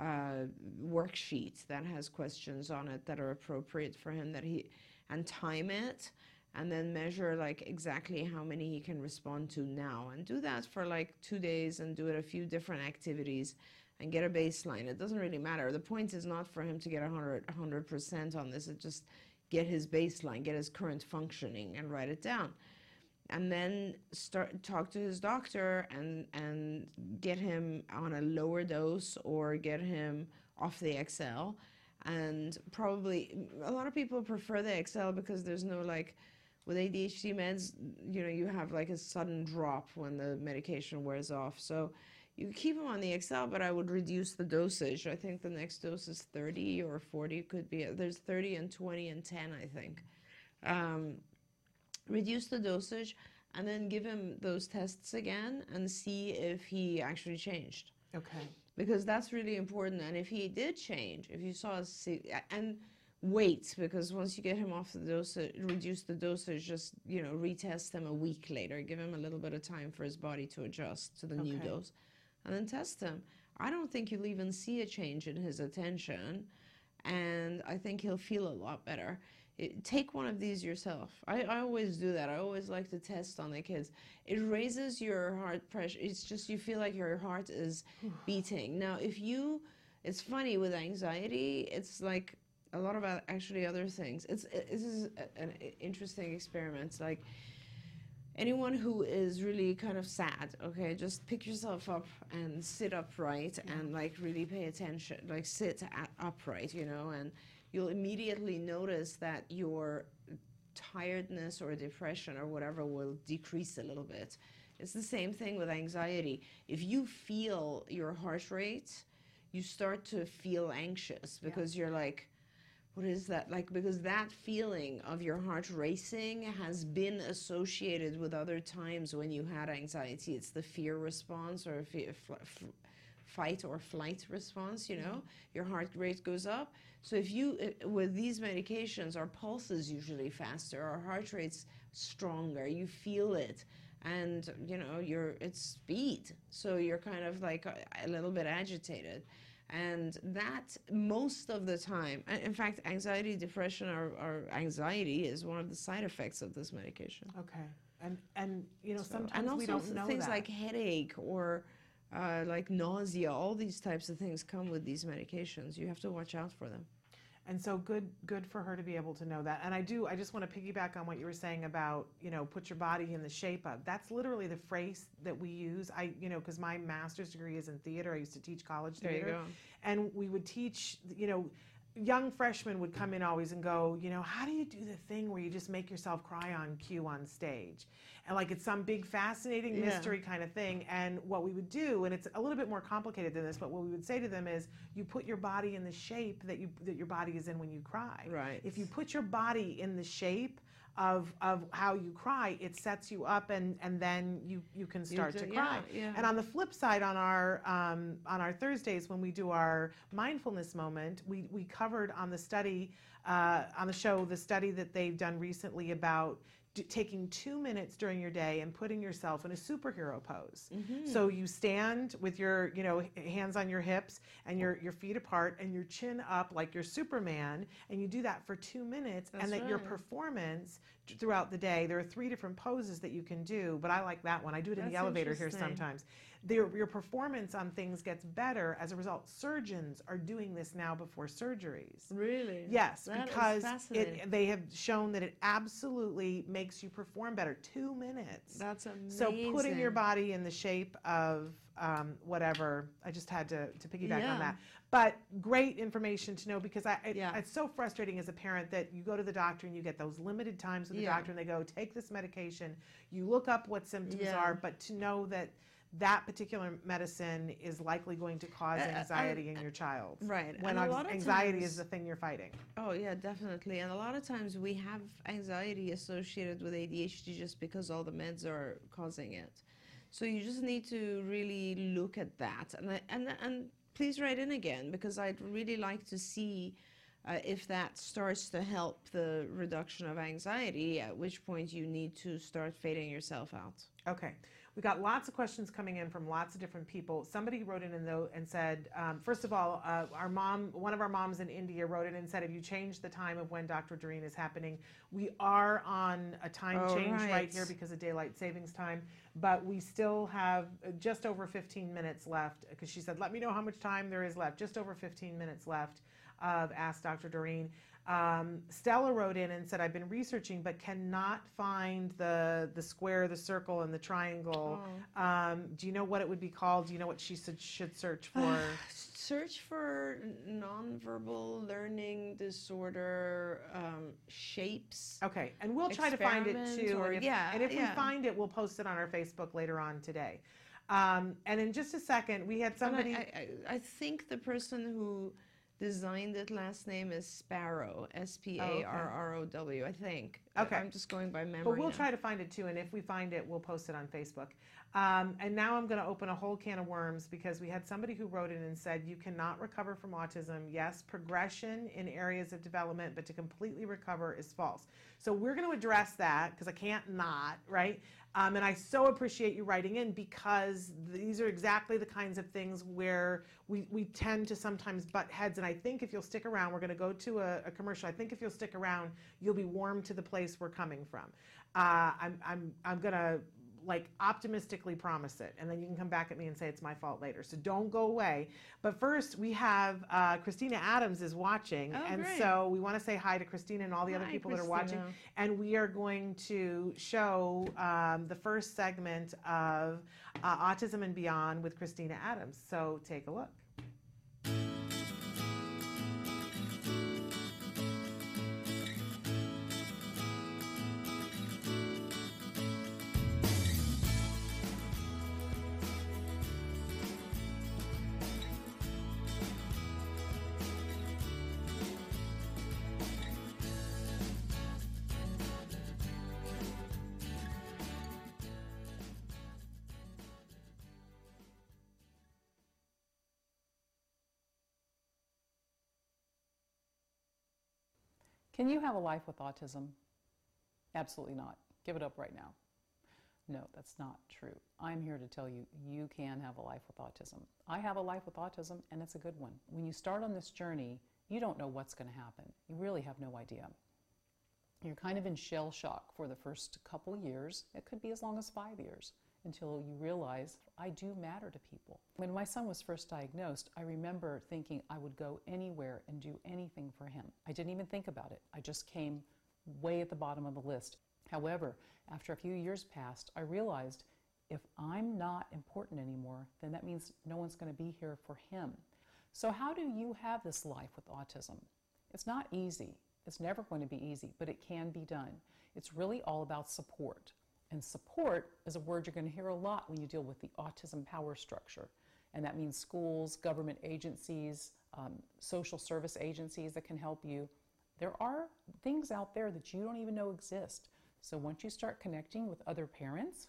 uh, worksheet that has questions on it that are appropriate for him that he and time it and then measure like exactly how many he can respond to now and do that for like two days and do it a few different activities and get a baseline. It doesn't really matter. The point is not for him to get 100 100% on this. It's just get his baseline get his current functioning and write it down. And then start talk to his doctor and and get him on a lower dose or get him off the XL and probably a lot of people prefer the XL because there's no like with ADHD meds you know you have like a sudden drop when the medication wears off. So you keep him on the XL but I would reduce the dosage. I think the next dose is 30 or 40 could be there's 30 and 20 and 10 I think. Um, reduce the dosage and then give him those tests again and see if he actually changed. Okay. because that's really important. And if he did change if you saw a and wait because once you get him off the dose, reduce the dosage just you know retest him a week later. Give him a little bit of time for his body to adjust to the new dose and then test him. I don't think you'll even see a change in his attention and i think he'll feel a lot better. It, take one of these yourself. I, I always do that. I always like to test on the kids. It raises your heart pressure. It's just you feel like your heart is beating. Now if you it's funny with anxiety. It's like a lot about actually other things. It's it, this is a- an interesting experiment It's like anyone who is really kind of sad okay just pick yourself up and sit upright and like really pay attention like sit a- upright you know and you'll immediately notice that your tiredness or depression or whatever will decrease a little bit. It's the same thing with anxiety. If you feel your heart rate you start to feel anxious because you're like, what is that like? Because that feeling of your heart racing has been associated with other times when you had anxiety. It's the fear response or fe- fl- f- fight or flight response. You know, your heart rate goes up. So if you uh, with these medications, our pulse is usually faster, our heart rate's stronger. You feel it and you know you're it's speed so you're kind of like a, a little bit agitated and that most of the time in fact anxiety depression or, or anxiety is one of the side effects of this medication Okay. And and you know So- sometimes and also we don't know things that. like headache or uh, like nausea all these types of things come with these medications you have to watch out for them And so good good for her to be able to know that. And I do I just want to piggyback on what you were saying about, you know, put your body in the shape of. That's literally the phrase that we use. I, you know, cuz my master's degree is in theater. I used to teach college There you theater. go. And we would teach, you know, young freshmen would come in always and go, you know, how do you do the thing where you just make yourself cry on cue on stage? And like it's some big fascinating Yeah. mystery kind of thing. And what we would do, and it's a little bit more complicated than this, but what we would say to them is you put your body in the shape that you that your body is in when you cry. Right. If you put your body in the shape of of how you cry, it sets you up and and then you you can start do- to cry. yeah. And on the flip side, on our um, on our Thursdays when we do our mindfulness moment, we we covered on the study uh, on the show the study that they've done recently about taking two minutes during your day and putting yourself in a superhero pose. Mm-hmm. So you stand with your you know hands on your hips and your your feet apart and your chin up like you're Superman, and you do that for two minutes, and That's that your performance throughout the day. There are three different poses that you can do, but I like that one. I do it in the elevator here sometimes. Their, your performance on things gets better as a result. Surgeons are doing this now before surgeries. really Yes, That because it, they have shown that it absolutely makes you perform better. Two minutes. that's amazing So putting your body in the shape of um, whatever, I just had to, to piggyback Yeah. on that. But great information to know because I, it, Yeah. it's so frustrating as a parent that you go to the doctor and you get those limited times with the Yeah. doctor and they go, take this medication. You look up what symptoms are, but to know that that particular medicine is likely going to cause Uh, uh, anxiety in your child. right, When and a anx- lot of anxiety is the thing you're fighting. Oh yeah, definitely. And a lot of times we have anxiety associated with ADHD just because all the meds are causing it. So you just need to really look at that. And and and please write in again because I'd really like to see uh, if that starts to help the reduction of anxiety. At which point you need to start fading yourself out. Okay. We got lots of questions coming in from lots of different people. Somebody wrote in and, though, and said, um, first of all, uh, our mom, one of our moms in India wrote in and said, have you changed the time of when Dr. Doreen is happening? We are on a time Oh, change right. right. here because of daylight savings time, but we still have uh, just over 15 minutes left because she said, let me know how much time there is left. Just over 15 minutes left of Ask Dr. Doreen. Um, Stella wrote in and said, I've been researching but cannot find the, the square, the circle, and the triangle. Oh. Um, do you know what it would be called? Do you know what she should, should search for? Search for nonverbal learning disorder um, shapes. Okay, and we'll try to find it too. or- and if, yeah, and if we find it, we'll post it on our Facebook later on today. Um, and in just a second, we had somebody. I, I, I think the person who designed it last name is Sparrow, S P A oh, R R O W. I think. Okay. I'm just going by memory. But we'll now. try to find it too, and if we find it, we'll post it on Facebook. Um, and now I'm going to open a whole can of worms because we had somebody who wrote in and said, You cannot recover from autism. Yes, progression in areas of development, but to completely recover is false. So we're going to address that because I can't not, right? Um, and I so appreciate you writing in because these are exactly the kinds of things where we, we tend to sometimes butt heads. And I think if you'll stick around, we're going to go to a, a commercial. I think if you'll stick around, you'll be warm to the place we're coming from. Uh, I'm, I'm, I'm going to like optimistically promise it and then you can come back at me and say it's my fault later. So don't go away. But first we have uh, christina adams is watching Oh, and great. so we want to say hi to christina and all the other Hi, people that are watching. And we are going to show um, the first segment of uh, autism and beyond with christina adams. So take a look Can you have a life with autism? Absolutely not. Give it up right now. No, that's not true. I'm here to tell you you can have a life with autism. I have a life with autism, and it's a good one. When you start on this journey, you don't know what's going to happen. You really have no idea. You're kind of in shell shock for the first couple years. It could be as long as five years until you realize I do matter to people. When my son was first diagnosed, I remember thinking I would go anywhere and do anything for him. I didn't even think about it. I just came way at the bottom of the list. However, after a few years passed, I realized if I'm not important anymore, then that means no one's going to be here for him. So, how do you have this life with autism? It's not easy. It's never going to be easy, but it can be done. It's really all about support. And support is a word you're going to hear a lot when you deal with the autism power structure. And that means schools, government agencies, um, social service agencies that can help you. There are things out there that you don't even know exist. So once you start connecting with other parents,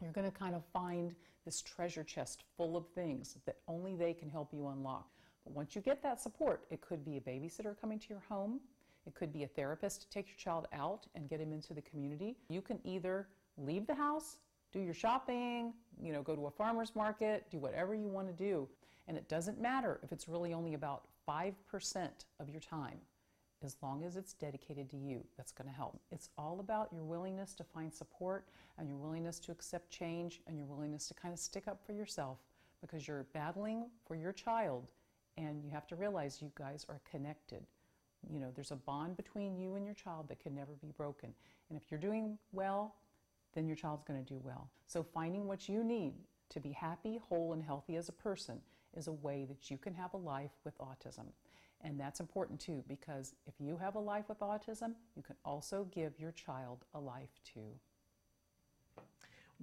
you're going to kind of find this treasure chest full of things that only they can help you unlock. But once you get that support, it could be a babysitter coming to your home, it could be a therapist to take your child out and get him into the community. You can either leave the house, do your shopping, you know, go to a farmer's market, do whatever you want to do. And it doesn't matter if it's really only about 5% of your time as long as it's dedicated to you, that's going to help. It's all about your willingness to find support and your willingness to accept change and your willingness to kind of stick up for yourself because you're battling for your child and you have to realize you guys are connected. You know, there's a bond between you and your child that can never be broken. And if you're doing well, then your child's going to do well. So finding what you need to be happy, whole, and healthy as a person is a way that you can have a life with autism. And that's important too, because if you have a life with autism, you can also give your child a life too.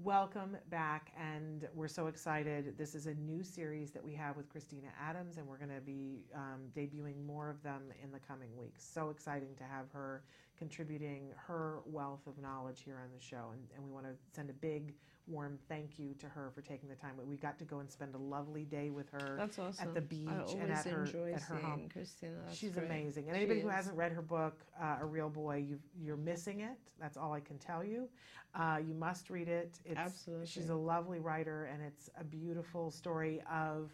Welcome back, and we're so excited. This is a new series that we have with Christina Adams, and we're going to be um, debuting more of them in the coming weeks. So exciting to have her contributing her wealth of knowledge here on the show, and, and we want to send a big warm thank you to her for taking the time. We got to go and spend a lovely day with her That's awesome. at the beach and at her at her home. Christina. She's great. amazing. And She anybody who hasn't read her book, uh, A Real Boy, you you're missing it. That's all I can tell you. Uh, you must read it. It's, Absolutely. She's a lovely writer, and it's a beautiful story of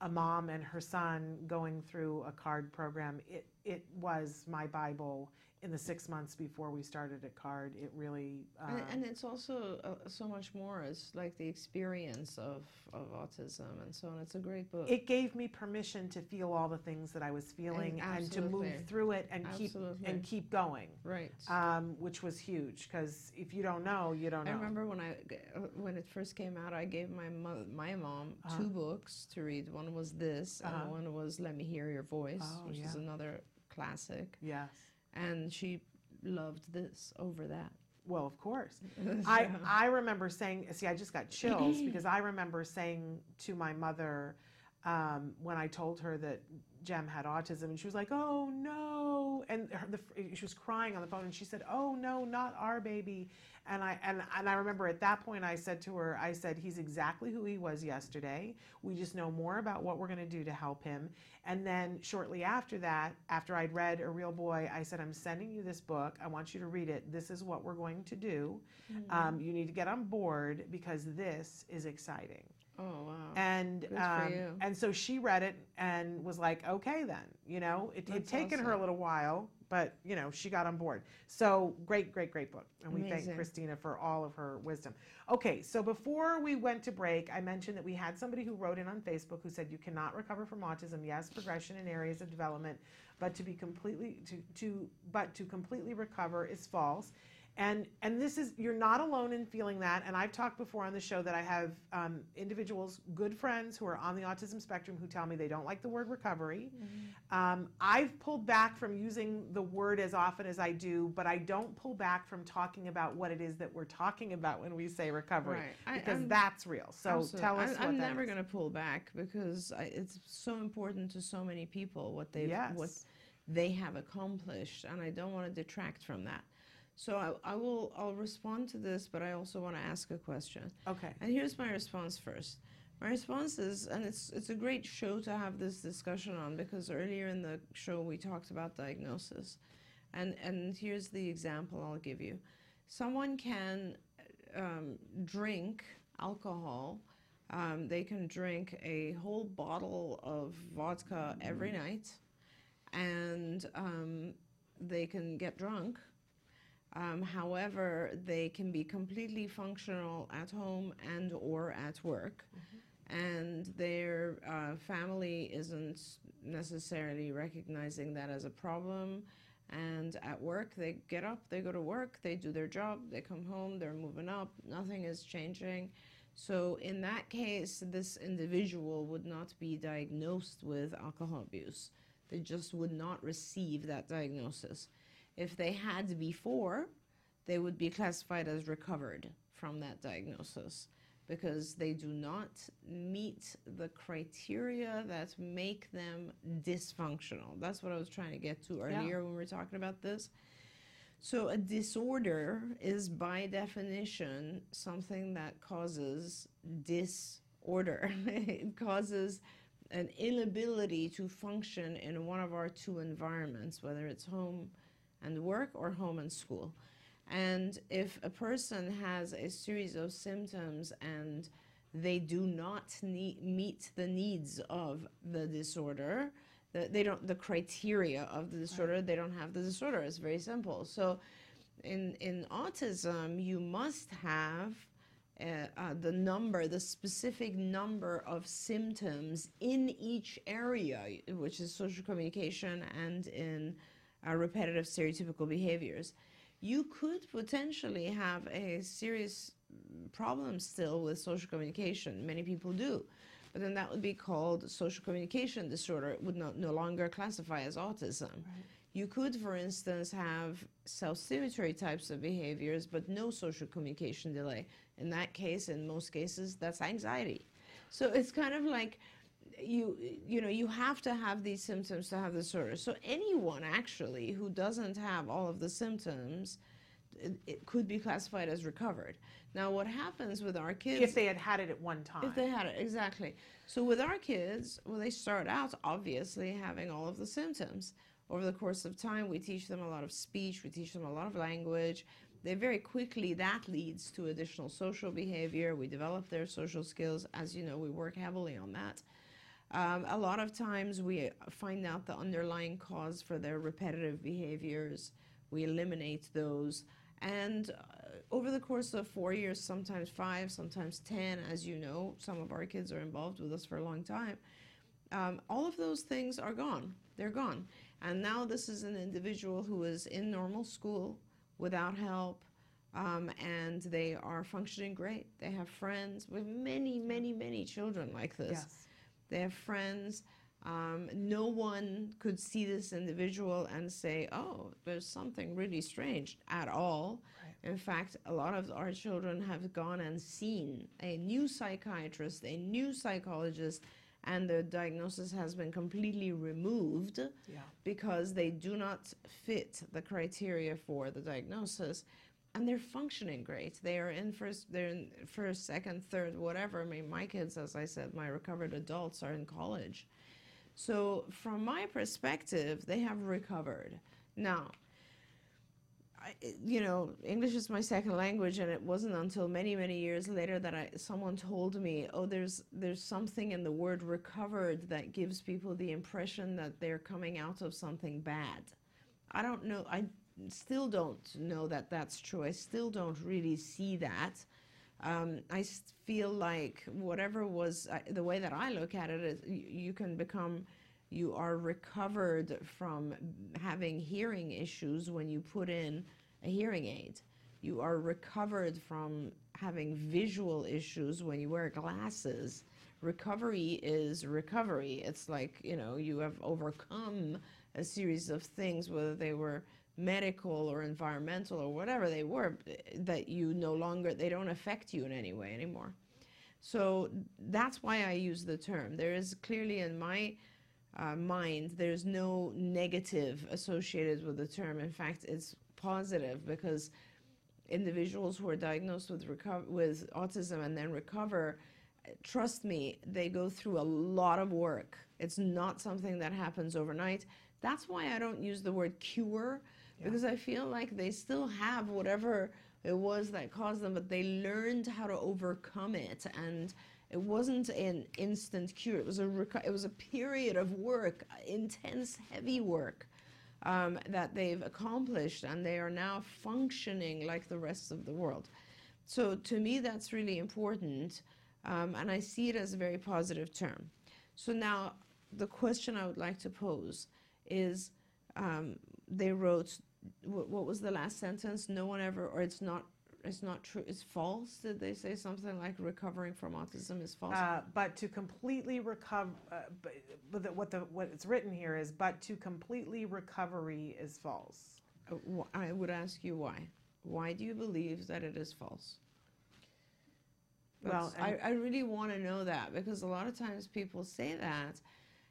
a mom and her son going through a CARD program. It it was my Bible in the six months before we started at CARD. It really um, And, and it's also uh, so much more. It's like the experience of, of autism and so on. It's a great book. it gave me permission to feel all the things that I was feeling and, to move through it and keep and keep going. right. um, which was huge because if you don't know, you don't know. I remember when I uh, when it first came out, I gave my mo- my mom Uh-huh. two books to read. One was this, Uh-huh. and one was Let Me Hear Your Voice, Oh, which is another classic. Yes. And she loved this over that. Well, of course. I I remember saying, see, I just got chills because I remember saying to my mother um, when I told her that Jem had autism, and she was like, "Oh no!" and her, the, she was crying on the phone, and she said, "Oh no, not our baby." And I and and I remember at that point I said to her, I said, "He's exactly who he was yesterday. We just know more about what we're going to do to help him." And then shortly after that, after I'd read A Real Boy, I said, "I'm sending you this book. I want you to read it. This is what we're going to do. Um, you need to get on board because this is exciting." Oh wow. and um, and so she read it and was like, okay, then you know, it had taken her a little while, but you know, she got on board. So great, great, great book, and we thank Christina for all of her wisdom. Okay, so before we went to break, I mentioned that we had somebody who wrote in on Facebook who said you cannot recover from autism. Yes, progression in areas of development, but to be completely to to but to completely recover is false. And and this is you're not alone in feeling that. And I've talked before on the show that I have um, individuals, good friends who are on the autism spectrum, who tell me they don't like the word recovery. Um, I've pulled back from using the word as often as I do, but I don't pull back from talking about what it is that we're talking about when we say recovery, Right. Because I'm- that's real. So Absolutely. tell us I, I'm never going to pull back because I, it's so important to so many people what they have what they have accomplished, and I don't want to detract from that. So I, I will I'll respond to this, but I also want to ask a question. Okay. And here's my response first. My response is, and it's it's a great show to have this discussion on because earlier in the show we talked about diagnosis, And, and here's the example I'll give you. Someone can um, drink alcohol. Um, they can drink a whole bottle of vodka every night, and um, they can get drunk. Um, however, they can be completely functional at home and or at work, and their uh, family isn't necessarily recognizing that as a problem. And at work, they get up, they go to work, they do their job, they come home, they're moving up, nothing is changing. So, in that case, this individual would not be diagnosed with alcohol abuse. They just would not receive that diagnosis. If they had before, they would be classified as recovered from that diagnosis because they do not meet the criteria that make them dysfunctional. That's what I was trying to get to earlier when we were talking about this. So, a disorder is by definition something that causes disorder. it causes an inability to function in one of our two environments, whether it's home and work or home and school. And if a person has a series of symptoms and they do not need, meet the needs of the disorder, the, they don't the criteria of the disorder, they don't have the disorder. It's very simple. So, in in autism, you must have uh, uh, the number, the specific number of symptoms in each area, which is social communication and in uh, repetitive stereotypical behaviors you could potentially have a serious problem still with social communication. Many people do. But then that would be called social communication disorder. It would not, no longer classify as autism. Right. You could, for instance, have self stimulatory types of behaviors, but no social communication delay. In that case, in most cases, that's anxiety. So it's kind of like you you know you have to have these symptoms to have the disorder. So anyone actually who doesn't have all of the symptoms it, it, could be classified as recovered. Now what happens with our kids if they had had it at one time if they had it exactly. So with our kids well they start out obviously having all of the symptoms. Over the course of time we teach them a lot of speech we teach them a lot of language. They very quickly that leads to additional social behavior. We develop their social skills. As you know we work heavily on that um, a lot of times we find out the underlying cause for their repetitive behaviors. We eliminate those. And uh, over the course of four years, sometimes five, sometimes 10, as you know, some of our kids are involved with us for a long time. Um, all of those things are gone. They're gone. And now this is an individual who is in normal school without help. Um, and they are functioning great. They have friends. We have many, many, many children like this. Yes they have friends. Um, no one could see this individual and say, oh, there's something really strange at all. Right. In fact, a lot of our children have gone and seen a new psychiatrist, a new psychologist, and the diagnosis has been completely removed yeah. because they do not fit the criteria for the diagnosis and they're functioning great. They are in first, they're in first, second, third, whatever. I mean, my kids, as I said, my recovered adults are in college. So, from my perspective, they have recovered. Now, I, you know, English is my second language, and it wasn't until many, many years later that I, someone told me, "Oh, there's there's something in the word recovered that gives people the impression that they're coming out of something bad." I don't know. I still don't know that that's true. I still don't really see that. Um, I feel like whatever was uh, the way that I look at it is you, you can become, you are recovered from having hearing issues when you put in a hearing aid. You are recovered from having visual issues when you wear glasses. Recovery is recovery. It's like, you know, you have overcome a series of things, whether they were medical or environmental or whatever they were that you no longer they don't affect you in any way anymore. So that's why i use the term. There is clearly in my uh, mind there's no negative associated with the term. In fact it's positive because individuals who are diagnosed with reco- with autism and then recover trust me they go through a lot of work. It's not something that happens overnight. That's why i don't use the word cure because I feel like they still have whatever it was that caused them, but they learned how to overcome it, and it wasn't an instant cure. It was a reco- it was a period of work, intense, heavy work. Um, that they've accomplished, and they are now functioning like the rest of the world. So, to me, that's really important, um, and I see it as a very positive term. So, now the question I would like to pose is um, they wrote, wh- what was the last sentence? No one ever, or it's not. It's not true. It's false. Did they say something like recovering from autism is false? Uh, but to completely recover, uh, but, but the, what the what it's written here is, but to completely recovery is false. Uh, wh- I would ask you why. Why do you believe that it is false? Well, That's- I, I really want to know that because a lot of times people say that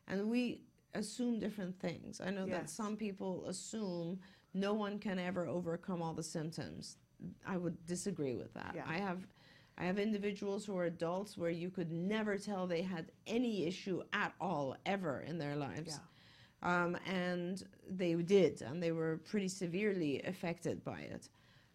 and we assume different things. I know that some people assume no one can ever overcome all the symptoms. I would disagree with that. Yeah. I have I have individuals who are adults where you could never tell they had any issue at all ever in their lives. Um, and they did, and they were pretty severely affected by it.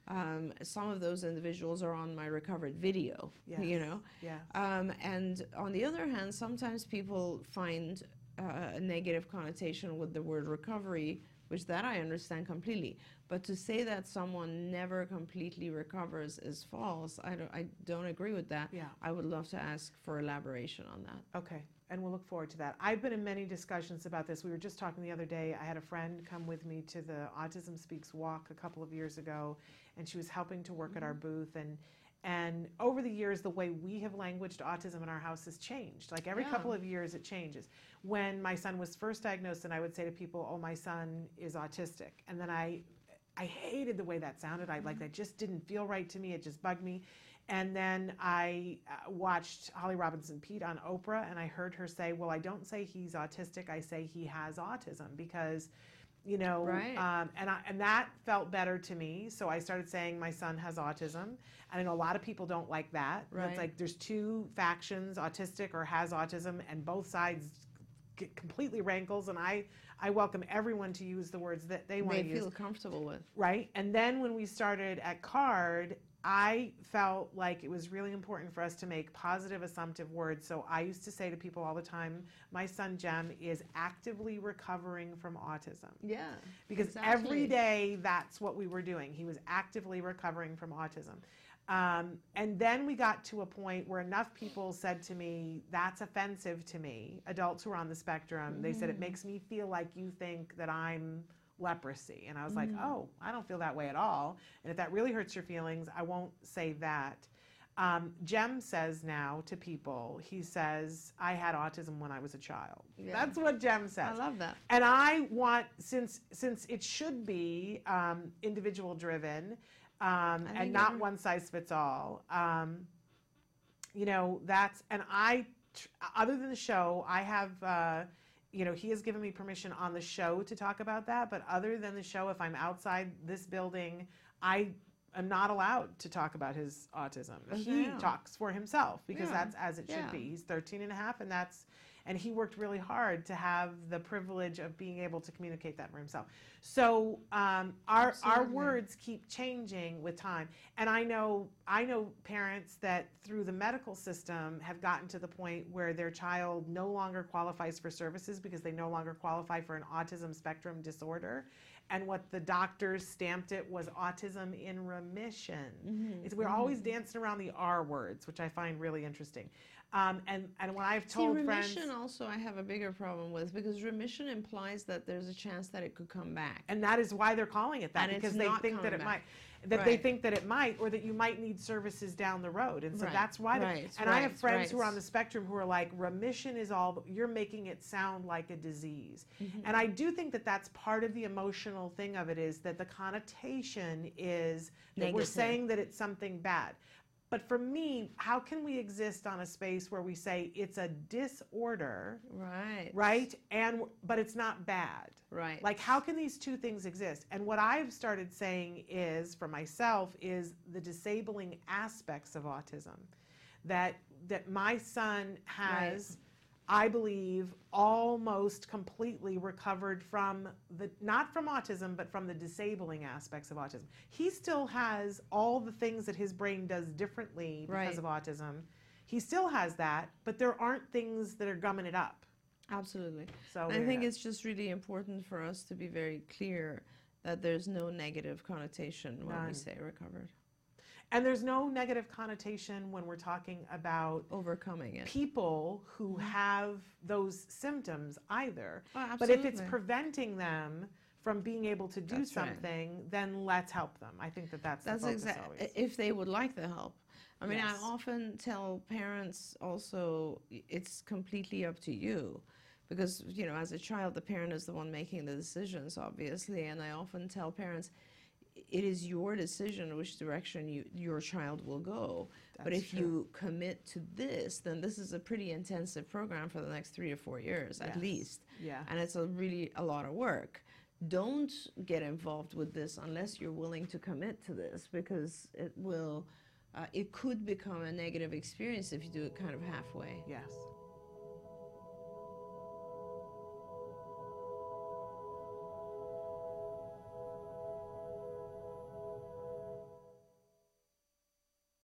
Um, some of those individuals are on my recovered video, you know. Yeah. Um, and on the other hand, sometimes people find uh, a negative connotation with the word recovery, which that I understand completely. But to say that someone never completely recovers is false, I don't, I don't agree with that. Yeah. I would love to ask for elaboration on that. Okay, and we'll look forward to that. I've been in many discussions about this. We were just talking the other day. I had a friend come with me to the Autism Speaks walk a couple of years ago, and she was helping to work at our mm-hmm. booth. And and over the years, the way we have languaged autism in our house has changed. Like every Yeah. couple of years, it changes. When my son was first diagnosed, and I would say to people, "Oh, my son is autistic," and then I I hated the way that sounded. I like that just didn't feel right to me. It just bugged me. And then I uh, watched Holly Robinson Peete on Oprah, and I heard her say, "Well, I don't say he's autistic. I say he has autism because." You know, Right. um, and I, and that felt better to me. So I started saying my son has autism, and I know a lot of people don't like that. Right. It's like there's two factions: autistic or has autism, and both sides get completely rankles. And I I welcome everyone to use the words that they want They to use feel comfortable with. right? And then when we started at CARD, I felt like it was really important for us to make positive assumptive words. So I used to say to people all the time, my son Jem is actively recovering from autism. Yeah. Because exactly. every day that's what we were doing. He was actively recovering from autism. Um, and then we got to a point where enough people said to me, that's offensive to me, adults who are on the spectrum. They said, it makes me feel like you think that I'm leprosy. And I was like, oh, I don't feel that way at all. And if that really hurts your feelings, I won't say that. Um, Jem says now to people, he says, I had autism when I was a child. Yeah. That's what Jem says. I love that. And I want, since since it should be um, individual driven um, and not every- one size fits all, um, you know, that's, and I, tr- other than the show, I have, uh, you know, he has given me permission on the show to talk about that. But other than the show, if I'm outside this building, I am not allowed to talk about his autism. Oh, he Yeah. talks for himself because Yeah. that's as it should Yeah. be. He's 13 and a half, and that's, and he worked really hard to have the privilege of being able to communicate that for himself. So um, our our words keep changing with time, and I know I know parents that through the medical system have gotten to the point where their child no longer qualifies for services because they no longer qualify for an autism spectrum disorder. And what the doctors stamped it was autism in remission. It's, we're always dancing around the R words, which I find really interesting. Um, and and when I've See, told remission friends, also I have a bigger problem with because remission implies that there's a chance that it could come back. and that is why they're calling it that And because they think that it back. might that they think that it might or that you might need services down the road. And so Right, that's why right, and i have right, friends who are on the spectrum who are like remission is all you're making it sound like a disease. Mm-hmm. and i do think that that's part of the emotional thing of it is that the connotation is that we're saying that it's something bad but for me how can we exist on a space where we say it's a disorder Right. right and but it's not bad Right. like how can these two things exist and what i've started saying is for myself is the disabling aspects of autism that that my son has I believe, almost completely recovered from the, not from autism, but from the disabling aspects of autism. He still has all the things that his brain does differently because Right. of autism. He still has that, but there aren't things that are gumming it up. Absolutely. So I think it's just really important for us to be very clear that there's no negative connotation when None. we say recovered. And there's no negative connotation when we're talking about Overcoming it. people who mm-hmm. have those symptoms either. Oh, But if it's preventing them from being able to do That's right. something, then let's help them. I think that that's, That's the focus exactly always. if they would like the help. I mean, Yes. I often tell parents also it's completely up to you. Because, you know, as a child, the parent is the one making the decisions, obviously. And I often tell parents, it is your decision which direction you, your child will go. but if true. you commit to this, then this is a pretty intensive program for the next three or four years at least. Yeah. And it's a really a lot of work. Don't get involved with this unless you're willing to commit to this because it will, uh, it could become a negative experience if you do it kind of halfway. Yes.